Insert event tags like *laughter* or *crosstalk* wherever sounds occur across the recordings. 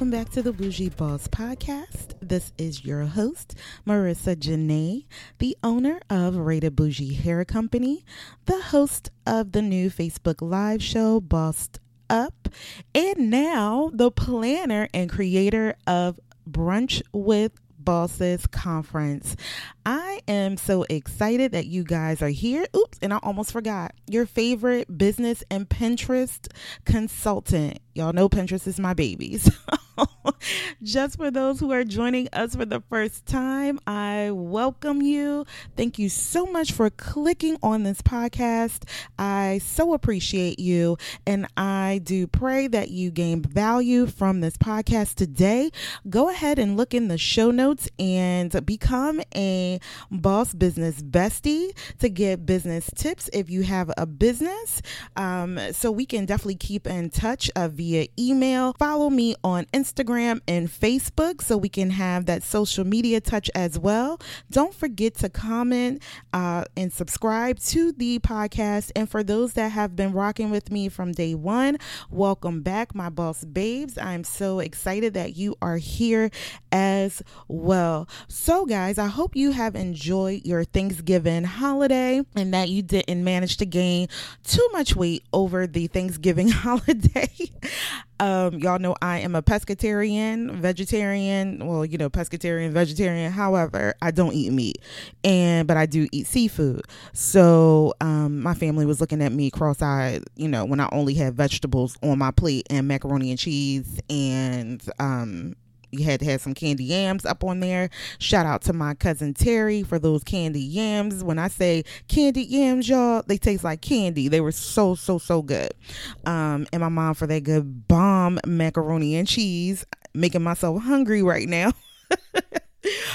Welcome. Back to the Bougie Boss Podcast. This is your host, Marica Janae, the owner of Rated Bougie Hair Company, the host of the new Facebook Live show, Bossed Up, and now the planner and creator of Brunch with Bosses Conference. I am so excited that you guys are here. Oops, and I almost forgot your favorite business and Pinterest consultant. Y'all know Pinterest is my baby. *laughs* So just for those who are joining us for the first time, I welcome you. Thank you so much for clicking on this podcast. I so appreciate you. And I do pray that you gain value from this podcast today. Go ahead and look in the show notes and become a boss business bestie to get business tips if you have a business. Um, so we can definitely keep in touch uh, via email. Follow me on Instagram and Facebook so we can have that social media touch as well. Don't forget to comment uh, and subscribe to the podcast. And for those that have been rocking with me from day one, welcome back, my boss babes. I'm so excited that you are here as well. So, guys, I hope you have enjoyed your Thanksgiving holiday and that you didn't manage to gain too much weight over the Thanksgiving *laughs* holiday. Um, y'all know I am a pescatarian, vegetarian. Well, you know, pescatarian, vegetarian. However, I don't eat meat, and but I do eat seafood. So um, my family was looking at me cross-eyed, you know, when I only had vegetables on my plate and macaroni and cheese and um, you had to have some candy yams up on there. Shout out to my cousin Terry for those candy yams. When I say candy yams, y'all, they taste like candy. They were so, so, so good. Um, and my mom for that good bomb macaroni and cheese, making myself hungry right now. *laughs*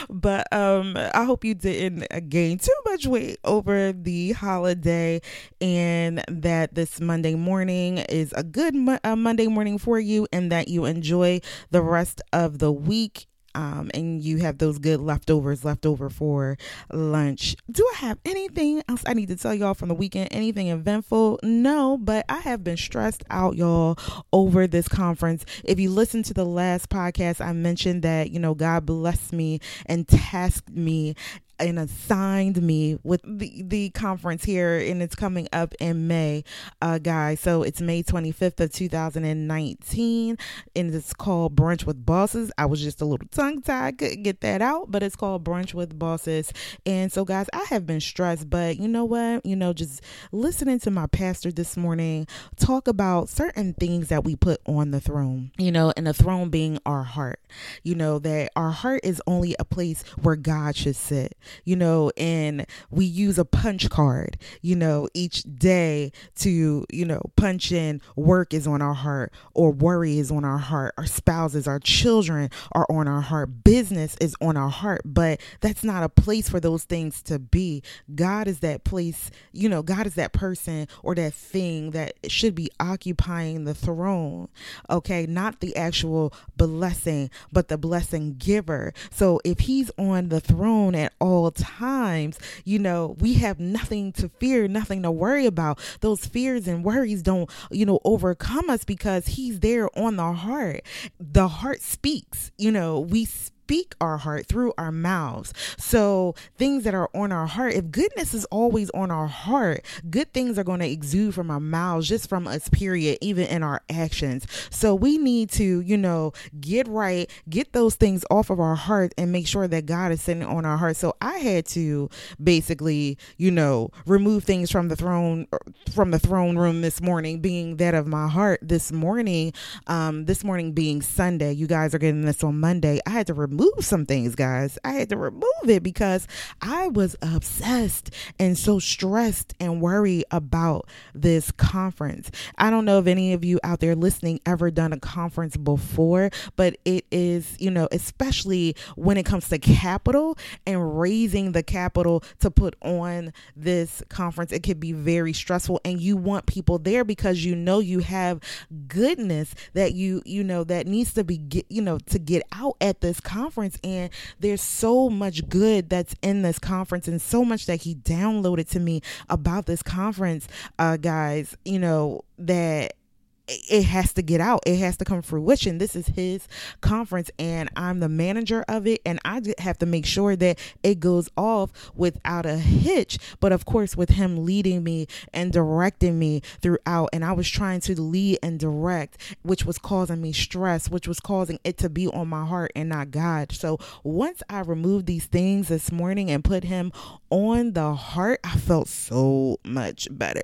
but um i hope you didn't gain too much weight over the holiday and that this monday morning is a good mo- uh, monday morning for you and that you enjoy the rest of the week um, and you have those good leftovers left over for lunch. Do I have anything else I need to tell y'all from the weekend? Anything eventful? No, but I have been stressed out, y'all, over this conference. If you listen to the last podcast, I mentioned that, you know, God blessed me and tasked me and assigned me with the, the conference here and it's coming up in May, uh, guys. So it's May 25th of 2019 and it's called Brunch with Bosses. I was just a little tongue tied, couldn't get that out, but it's called Brunch with Bosses. And so, guys, I have been stressed, but you know what? You know, just listening to my pastor this morning talk about certain things that we put on the throne, you know, and the throne being our heart, you know, that our heart is only a place where God should sit you know, and we use a punch card, you know, each day to, you know, punch in work is on our heart or worry is on our heart, our spouses, our children are on our heart, business is on our heart, but that's not a place for those things to be. God is that place, you know, God is that person or that thing that should be occupying the throne, okay, not the actual blessing, but the blessing giver. So if he's on the throne at all all times, you know, we have nothing to fear, nothing to worry about. Those fears and worries don't, you know, overcome us because He's there on the heart. The heart speaks, you know, we speak speak our heart through our mouths. So, things that are on our heart, if goodness is always on our heart, good things are going to exude from our mouths, just from us, period, even in our actions. So, we need to, you know, get right, get those things off of our heart and make sure that God is sitting on our heart. So, I had to basically, you know, remove things from the throne, from the throne room this morning, being that of my heart this morning. Um, this morning being Sunday, you guys are getting this on Monday. I had to remove remove some things, guys. I had to remove it because I was obsessed and so stressed and worried about this conference. I don't know if any of you out there listening ever done a conference before, but it is, you know, especially when it comes to capital and raising the capital to put on this conference, it could be very stressful and you want people there because you know you have goodness that you you know that needs to be get, you know to get out at this conference and there's so much good that's in this conference and so much that he downloaded to me about this conference uh guys you know that it has to get out. It has to come fruition. This is his conference, and I'm the manager of it, and I have to make sure that it goes off without a hitch. But of course, with him leading me and directing me throughout, and I was trying to lead and direct, which was causing me stress, which was causing it to be on my heart and not God. So once I removed these things this morning and put him on the heart, I felt so much better.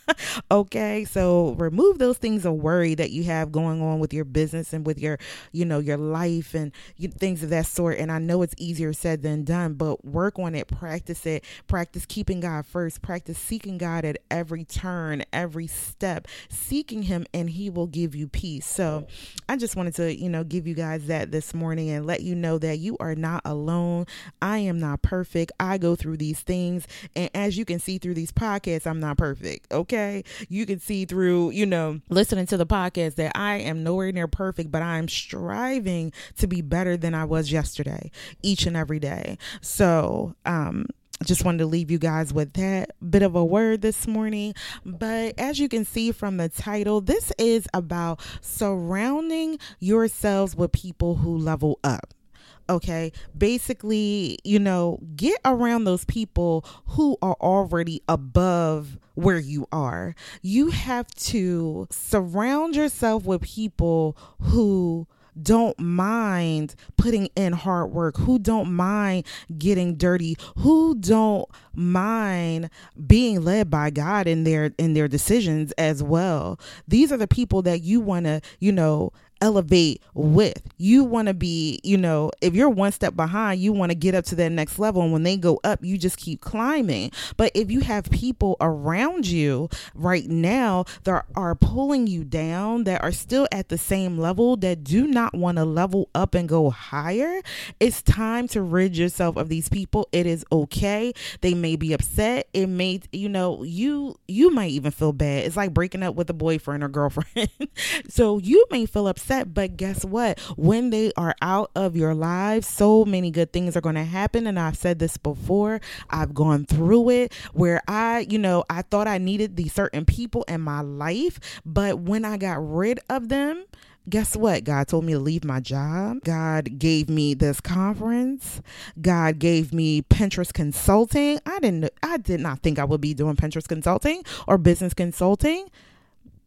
*laughs* okay, so remove those things of worry that you have going on with your business and with your, you know, your life and you, things of that sort. And I know it's easier said than done, but work on it, practice it, practice keeping God first, practice seeking God at every turn, every step, seeking Him, and He will give you peace. So I just wanted to, you know, give you guys that this morning and let you know that you are not alone. I am not perfect. I go through these things. And as you can see through these podcasts, I'm not perfect. Okay. You can see through, you know, to the podcast that I am nowhere near perfect, but I'm striving to be better than I was yesterday, each and every day. So, um, just wanted to leave you guys with that bit of a word this morning. But as you can see from the title, this is about surrounding yourselves with people who level up okay basically you know get around those people who are already above where you are you have to surround yourself with people who don't mind putting in hard work, who don't mind getting dirty, who don't mind being led by God in their in their decisions as well. These are the people that you want to, you know, elevate with. You want to be, you know, if you're one step behind, you want to get up to that next level. And when they go up, you just keep climbing. But if you have people around you right now that are pulling you down, that are still at the same level, that do not want to level up and go higher, it's time to rid yourself of these people. It is okay. They may be upset. It may, you know, you you might even feel bad. It's like breaking up with a boyfriend or girlfriend. *laughs* so you may feel upset upset. But guess what? When they are out of your lives, so many good things are going to happen. And I've said this before, I've gone through it where I, you know, I thought I needed these certain people in my life. But when I got rid of them, guess what? God told me to leave my job. God gave me this conference. God gave me Pinterest consulting. I didn't I did not think I would be doing Pinterest consulting or business consulting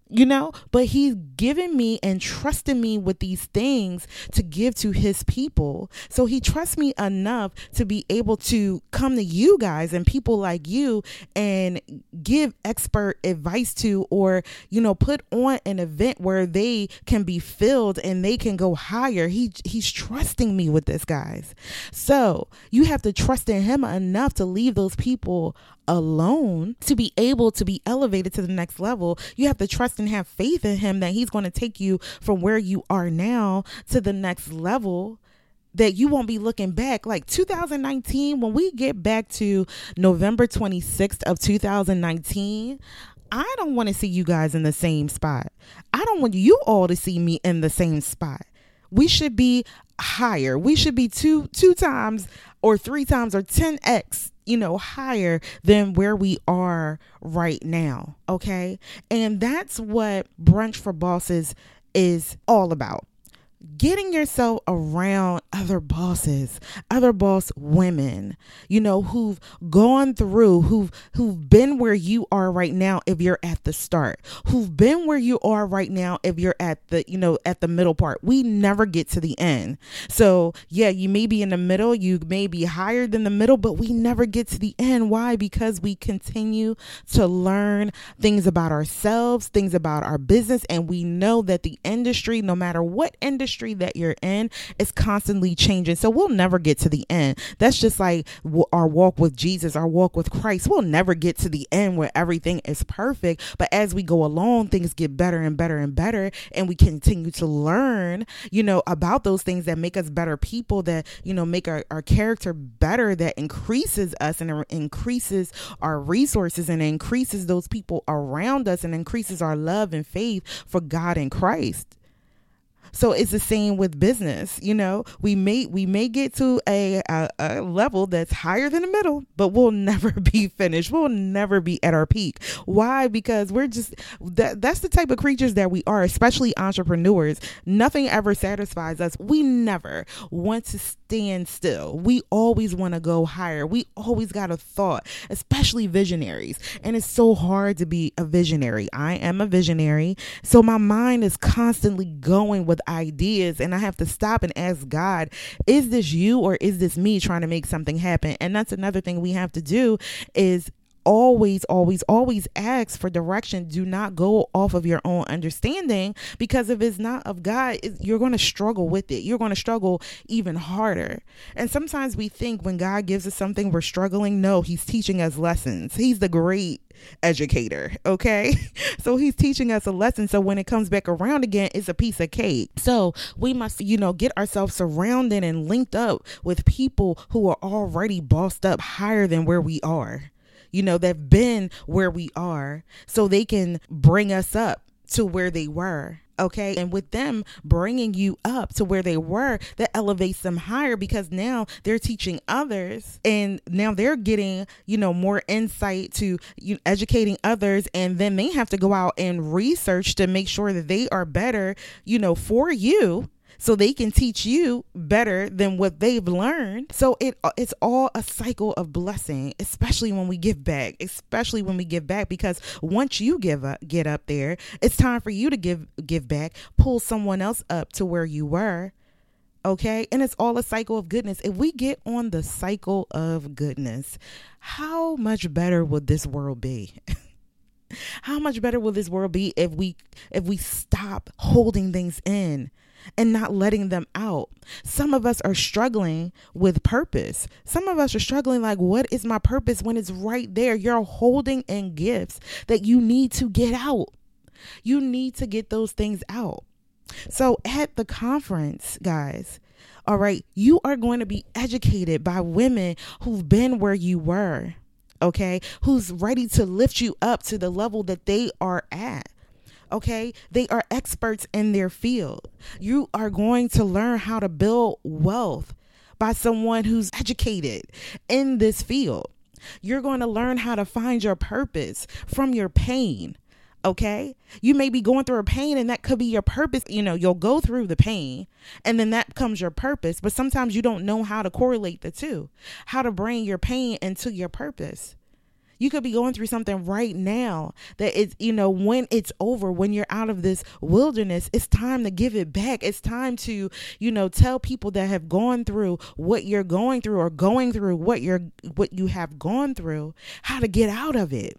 you know? But he's given me and trusted me with these things to give to his people. So he trusts me enough to be able to come to you guys and people like you and give expert advice to or you know put on an event where they can be filled and they can go higher. He he's trusting me with this guys. So you have to trust in him enough to leave those people alone to be able to be elevated to the next level. You have to trust and have faith in Him that He's going to take you from where you are now to the next level that you won't be looking back like 2019 when we get back to November 26th of 2019 I don't want to see you guys in the same spot. I don't want you all to see me in the same spot. We should be higher. We should be two two times or three times or 10x you know, higher than where we are right now. Okay. And that's what Brunch for Bosses is all about getting yourself around other bosses, other boss women, you know, who've gone through, who've who've been where you are right now if you're at the start, who've been where you are right now if you're at the, you know, at the middle part. We never get to the end. So, yeah, you may be in the middle, you may be higher than the middle, but we never get to the end. Why? Because we continue to learn things about ourselves, things about our business, and we know that the industry, no matter what industry that you're in is constantly changing. So we'll never get to the end. That's just like our walk with Jesus, our walk with Christ. We'll never get to the end where everything is perfect. But as we go along, things get better and better and better. And we continue to learn, you know, about those things that make us better people, that, you know, make our, our character better, that increases us and increases our resources and increases those people around us and increases our love and faith for God and Christ. So it's the same with business. You know, we may we may get to a, a, a level that's higher than the middle, but we'll *laughs* never be finished. We'll never be at our peak. Why? Because we're just that that's the type of creatures that we are, especially entrepreneurs. Nothing ever satisfies us. We never want to stand still. We always want to go higher. We always got a thought, especially visionaries. And it's so hard to be a visionary. I am a visionary. So my mind is constantly going with with ideas and I have to stop and ask God, is this you or is this me trying to make something happen? And that's another thing we have to do is always, always, always ask for direction. Do not go off of your own understanding because if it's not of God, you're going to struggle with it. You're going to struggle even harder. And sometimes we think when God gives us something, we're struggling. No, He's teaching us lessons. He's the great educator. Okay. *laughs* So he's teaching us a lesson. So when it comes back around again, it's a piece of cake. So we must, you know, get ourselves surrounded and linked up with people who are already bossed up higher than where we are you know, they've been where we are so they can bring us up to where they were okay? And with them bringing you up to where they were that elevates them higher because now they're teaching others and now they're getting you know more insight to you educating others and then they have to go out and research to make sure that they are better you know for you so they can teach you better than what they've learned. So it uh, it's all a cycle of blessing, especially when we give back, especially when we give back because once you give up get up there, it's time for you to give give back, pull someone else up to where you were. Okay? And it's all a cycle of goodness. If we get on the cycle of goodness, how much better would this world be? *laughs* how much better will this world be if we if we stop holding things in and not letting them out. Some of us are struggling with purpose. Some of us are struggling like, what is my purpose when it's right there? You're holding in gifts that you need to get out. You need to get those things out. So at the conference, guys, all right, you are going to be educated by women who've been where you were, okay, who's ready to lift you up to the level that they are at okay? They are experts in their field. You are going to learn how to build wealth by someone who's educated in this field. You're going to learn how to find your purpose from your pain. Okay. You may be going through a pain and that could be your purpose. You know, you'll go through the pain and then that becomes your purpose. But sometimes you don't know how to correlate the two, how to bring your pain into your purpose. You could be going through something right now that is, you know, when it's over, when you're out of this wilderness, it's time to give it back. It's time to, you know, tell people that have gone through what you're going through or going through what you're, what you have gone through, how to get out of it,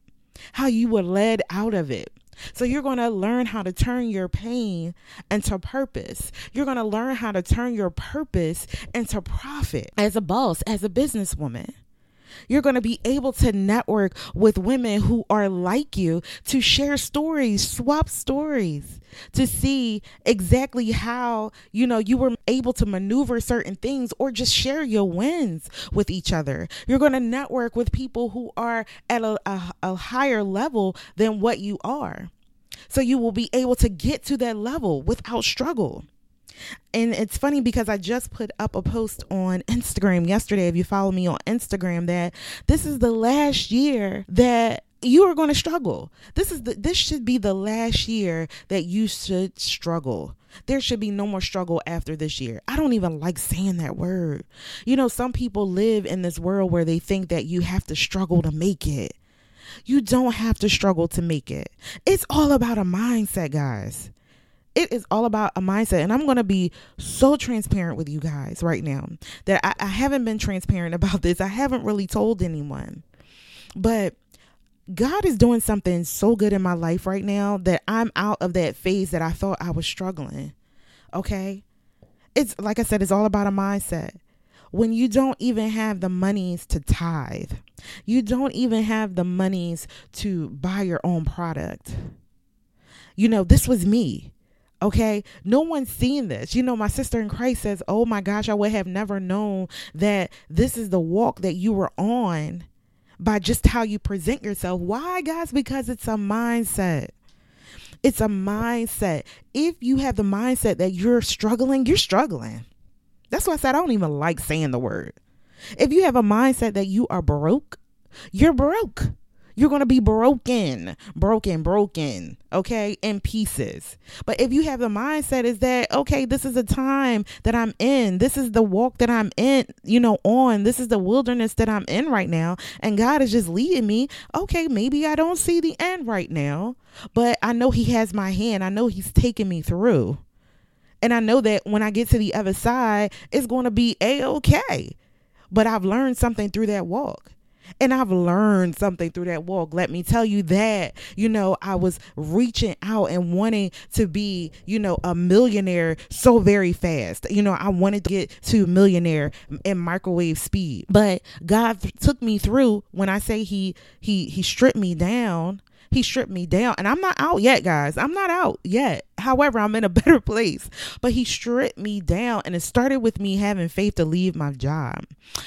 how you were led out of it. So you're going to learn how to turn your pain into purpose. You're going to learn how to turn your purpose into profit as a boss, as a businesswoman. You're going to be able to network with women who are like you to share stories, swap stories, to see exactly how, you know, you were able to maneuver certain things or just share your wins with each other. You're going to network with people who are at a, a, a higher level than what you are. So you will be able to get to that level without struggle. And it's funny because I just put up a post on *laughs* Instagram yesterday. If you follow me on Instagram, that this is the last year that you are going to struggle. This is the this should be the last year that you should struggle. There should be no more struggle after this year. I don't even like saying that word. You know, some people live in this world where they think that you have to struggle to make it. You don't have to struggle to make it. It's all about a mindset, guys it is all about a mindset. And I'm going to be so transparent with you guys right now that I, I, haven't been transparent *laughs* about this. I haven't really told anyone. But God is doing something so good in my life right now that I'm out of that phase that I thought I was struggling. Okay. It's like I said, it's all about a mindset. When you don't even have the monies to tithe, you don't even have the monies to buy your own product. You know, this was me. Okay. No one's seen this. You know, my sister in Christ says, Oh my gosh, I would have never known that this is the walk that you were on by just how you present yourself. Why, guys? Because it's a mindset. It's a mindset. If you have the mindset that you're struggling, you're struggling. That's why I said I don't even like saying the word. If you have a mindset that you are broke, you're broke. You're going to be broken, broken, broken, okay, in pieces. But if you have the mindset is that, okay, this is the time that I'm in, this is the walk that I'm in, you know, on, this is the wilderness that I'm in right now, and God is just leading me, okay, maybe I don't see the end right now, but I know He has my hand. I know He's taking me through. And I know that when I get to the other side, it's going to be a okay. But I've learned something through that walk. And I've learned something through that walk. Let me tell you that, you know, I was reaching out and wanting to be, you know, a millionaire so very fast. You know, I wanted to get to millionaire in microwave speed. But God th- took me through when I say he he he stripped me down he stripped me down. And I'm not out yet, guys. I'm not out yet. However, I'm in a *laughs* better place. But he stripped me down. And it started with me having faith to leave my job.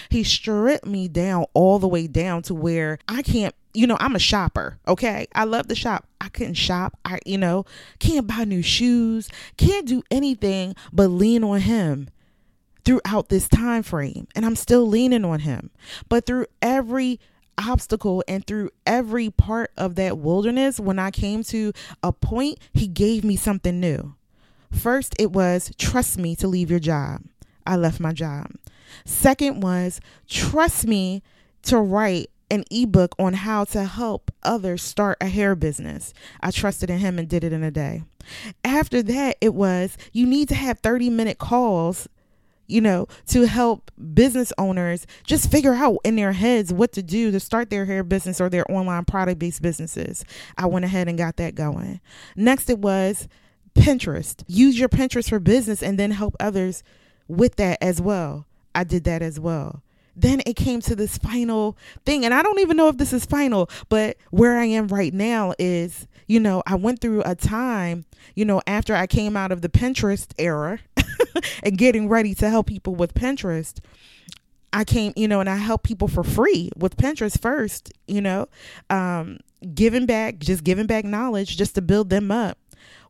He stripped me down all the way down to where I can't you know, I'm a shopper, okay? I love to shop. I couldn't shop. I, you know, can't buy new shoes, can't do anything but lean on him throughout this time frame. And I'm still leaning on him. But through every obstacle and through every part of that wilderness, when I came to a point, he gave me something new. First, it was trust me to leave your job. I left my job. Second was trust me to write an ebook on how to help others start a hair business. I trusted in him and did it in a day. After that, it was you need to have 30 minute calls you know, to help business owners just figure out in their heads what to do to start their hair business or their online product based businesses. I went ahead and got that going. Next, it was Pinterest. Use your Pinterest for business and then help others with that as well. I did that as well. Then it came to this final thing, and I don't even know if this is final, but where I am right now is, you know, I went through a time, you know, after I came out of the Pinterest era *laughs* and getting ready to help people with Pinterest. I came, you know, and I help people for free with Pinterest first, you know, um, giving back, just giving back knowledge just to build them up.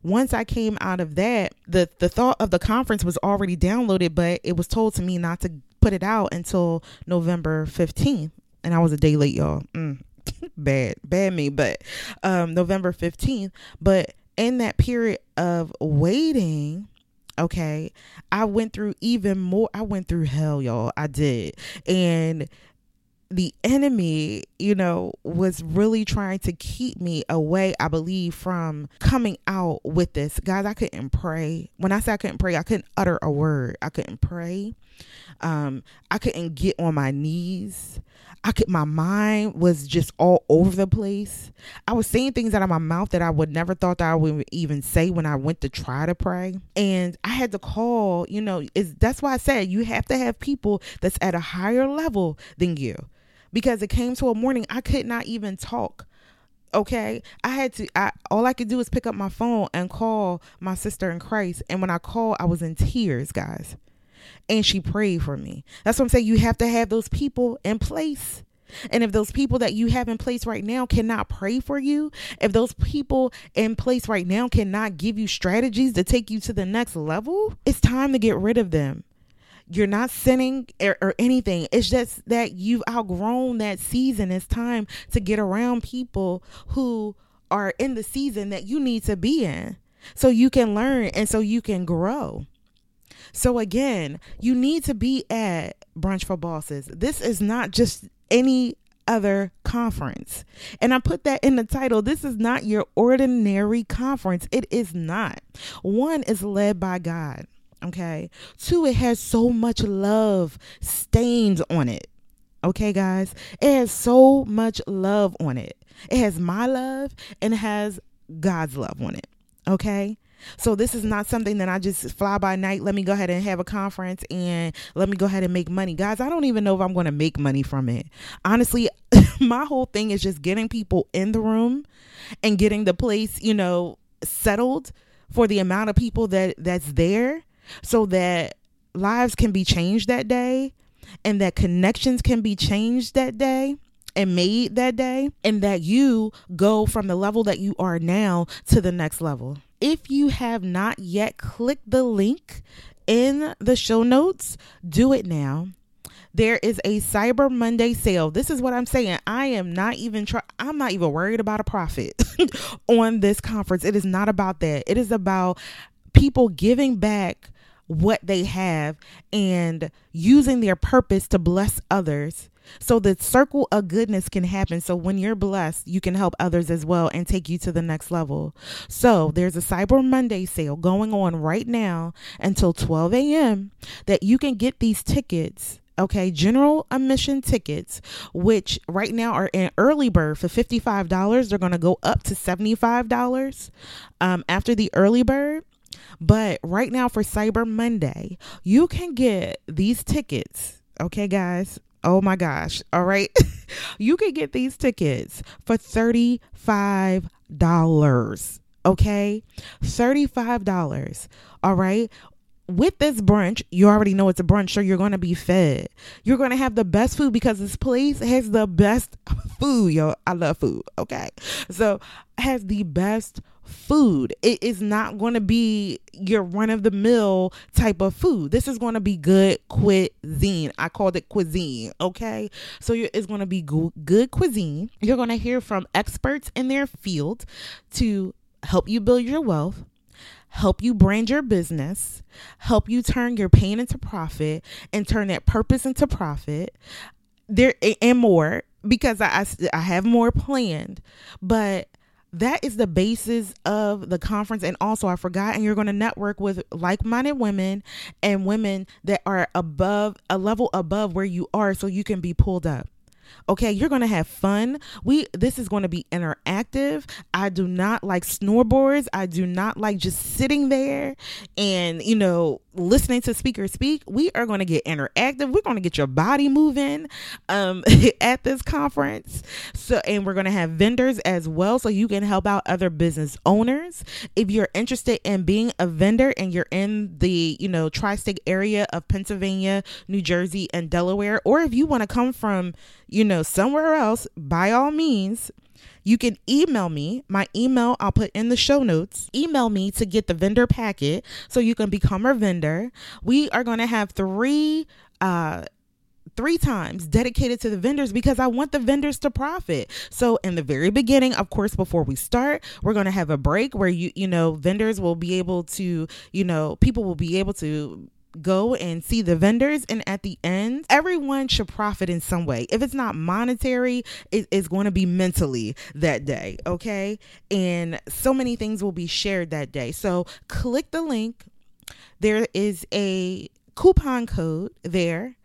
Once I came out of that, the the thought of the conference was already downloaded, but it was told to me not to put it out until November 15th. And I was a day late, y'all. Mm, *laughs* bad, bad me, but um, November 15th. But in that period of waiting, Okay. I went through even more. I went through hell, y'all. I did. And the enemy, you know, was really trying to keep me away, I believe, from coming out with this. Guys, I couldn't pray. When I say I couldn't pray, I couldn't utter a word. I couldn't pray. Um, I couldn't get on my knees. I could my mind was just all over the place. I was saying things out of my mouth that I would never thought that I would even say when I went to try to pray. And I had to call, you know, is that's why I said you have to have people that's at a higher level than you. Because it came to a morning I could not even talk okay i had to I, all i could do was pick up my phone and call my sister in christ and when i called i was in tears guys and she prayed for me. That's what I'm saying. You have to have those people in place. And if those people that you have in place right now cannot pray for you, if those people in place right now cannot give you strategies to take you to the next level, it's time to get rid of them. You're not sinning or, or anything. It's just that you've outgrown that season. It's time to get around people who are in the season that you need to be in so you can learn and so you can grow. So again, you need to be at Brunch for Bosses. This is not just any other conference. And I put that in the title. This is not your ordinary conference. It is not. One is led by God. Okay. Two, it has so much love stained on it. Okay, guys. It has so much love on it. It has my love and it has God's love on it. Okay. So this is not something that I just fly by night. Let me go ahead and have a conference and let me go ahead and make money. Guys, I don't even know if I'm going to make money from it. Honestly, *laughs* my whole thing is just getting people in the room and getting the place, you know, settled for the amount of people that that's there so that lives can be changed that day and that connections can be changed that day and made that day and that you go from the level that you are now to the next level. If you have not yet clicked the link in the show notes, do it now. There is a Cyber Monday sale. This is what I'm saying. I am not even try I'm not even worried about a profit *laughs* on this conference. It is not about that. It is about people giving back what they have and using their purpose to bless others so the circle of goodness can happen. So when you're blessed, you can help others as well and take you to the next level. So there's a Cyber Monday sale going on right now until 12 a.m. that you can get these tickets okay general admission tickets which right now are in early bird for $55 they're going to go up to $75 um, after the early bird but right now for cyber monday you can get these tickets okay guys Oh my gosh. All right. *laughs* you can get these tickets for $35. Okay. $35. All right with this brunch, you already know it's a brunch, so you're going to be fed. You're going to have the best food because this place has the best *laughs* food, yo. I love food, okay? So, has the best food. It is not going to be your run of the mill type of food. This is going to be good cuisine. I called it cuisine. Okay. So it's going to be good cuisine. You're going to hear from experts in their field to help you build your wealth. Help you brand your business, help you turn your pain into profit and turn that purpose into profit. There and more because I, I have more planned, but that is the basis of the conference and also i forgot and you're going to network with like-minded women and women that are above a level above where you are so you can be pulled up Okay, you're going to have fun. We this is going to be interactive. I do not like snowboards. I do not like just sitting there and, you know, listening to speakers speak. We are going to get interactive. We're going to get your body moving um *laughs* at this conference. So and we're going to have vendors as well so you can help out other business owners. If you're interested in being a vendor and you're in the, you know, tri-state area of Pennsylvania, New Jersey and Delaware or if you want to come from you know, somewhere else, by all means, you can email me. My email I'll put in the show notes. Email me to get the vendor packet so you can become a vendor. We are going to have three uh three times dedicated to the vendors because I want the vendors to profit. So in the very beginning, of course, before we start, we're going to have a break where you you know vendors will be able to, you know, people will be able to go and see the vendors and at the end everyone should profit in some way. If it's not monetary it is going to be mentally that day okay? And so many things will be shared that day. So click the link. There is a coupon code there.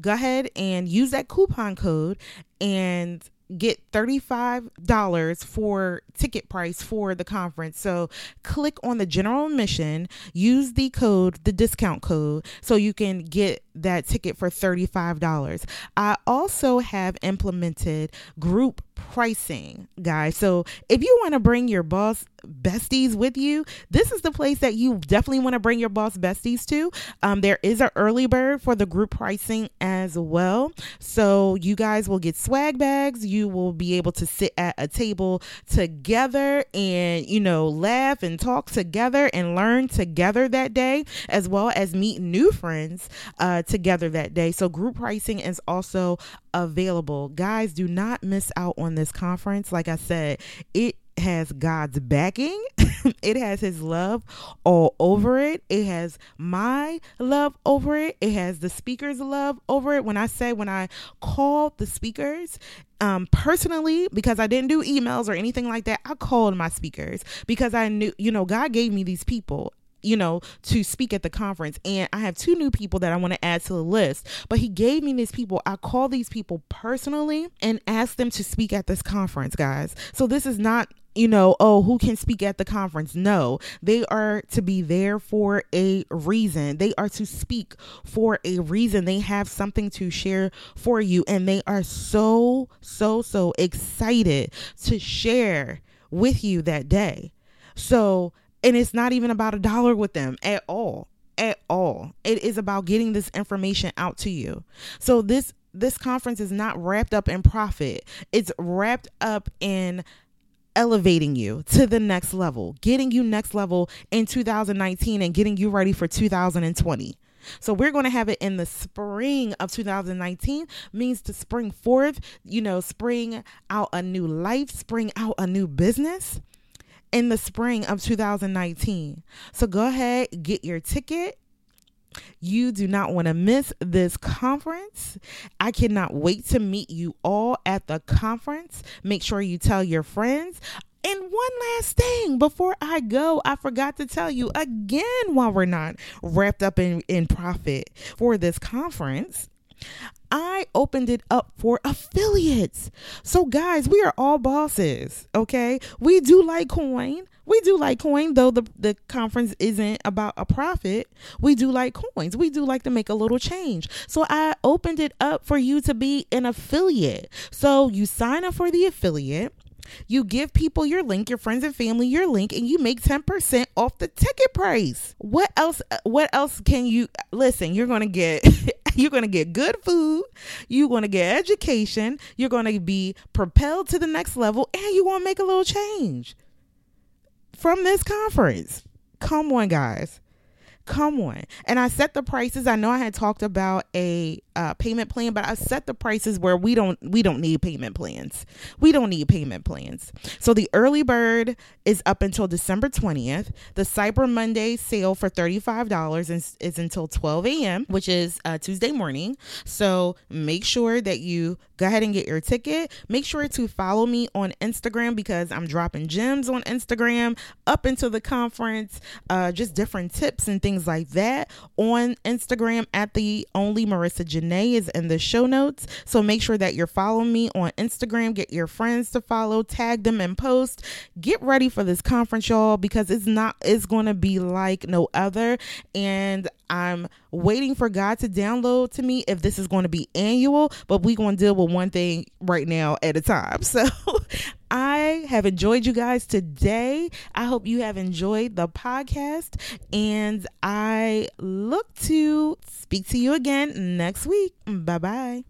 Go ahead and use that coupon code and get $35 for ticket price for the conference. So click on the general admission, use the code, the discount code, so you can get that ticket for $35. I also have implemented group pricing, guys. So if you want to bring your boss besties with you, this is the place that you definitely want to bring your boss besties to. Um, there is an early bird for the group pricing as well. So you guys will get swag bags. You will be able to sit at a table together and, you know, laugh and talk together and learn together that day, as well as meet new friends uh, together that day. So group pricing is also available. Guys, do not miss out on this conference. Like I said, it has God's backing. *laughs* it has his love all over it. It has my love over it. It has the speaker's love over it. When I say when I called the speakers, um personally because I didn't do emails or anything like that, I called my speakers because I knew, you know, God gave me these people you know, to speak at the conference. And I have two new people that I want to add to the list. But he gave me these people. I call these people personally and ask them to speak at this conference, guys. So this is not you know, oh, who can speak at the conference? No, they are to be there for a reason. They are to speak for a reason. They have something to share for you, and they are so, so, so excited to share with you that day. So, and it's not even about a dollar with them at all at all. It is about getting this information out to you. So this this conference is not wrapped up in profit. It's wrapped up in elevating you to the next level, getting you next level in 2019 and getting you ready for 2020. So we're going to have it in the spring of 2019 means to spring forth, you know, spring out a new life, spring out a new business in the spring of 2019. So go ahead, get your ticket. You do not want to miss this conference. I cannot wait to meet you all at the conference. Make sure you tell your friends. And one last thing before I go, I forgot to tell you again while we're not wrapped up in, in profit for this conference. I opened it up for affiliates. So, guys, we are all bosses, okay? We do like coin. We do like coin, though the, the conference isn't about a profit. We do like coins. We do like to make a little change. So, I opened it up for you to be an affiliate. So, you sign up for the affiliate. You give people your link, your friends and family your link, and you make 10% off the ticket price. What else what else can you listen, you're gonna get *laughs* you're going to get good food. You're going to get education. You're going to be propelled to the next level and you want to make a little change from this conference. Come on, guys. Come on. And I set the prices. I know I had talked about a uh, payment plan, but I set the prices where we don't we don't need payment plans. We don't need payment plans. So the early bird is up until December 20th. The Cyber Monday sale for $35 is, is until 12 a.m., which is uh, Tuesday morning. So make sure that you go ahead and get your ticket. Make sure to follow me on Instagram because I'm dropping gems on Instagram up into the conference, uh, just different tips and things like that on Instagram at the only Marica Janae is in the show notes. So make sure that you're following me on Instagram. Get your friends to follow, tag them and post. Get ready for this conference, y'all, because it's not, it's going to be like no other. And I'm waiting for God to download to me if this is going to be annual, but we're going to deal with one thing right now at a time. *laughs* So I have enjoyed you guys today. I hope you have enjoyed the podcast, and I look to speak to you again next week. Bye bye.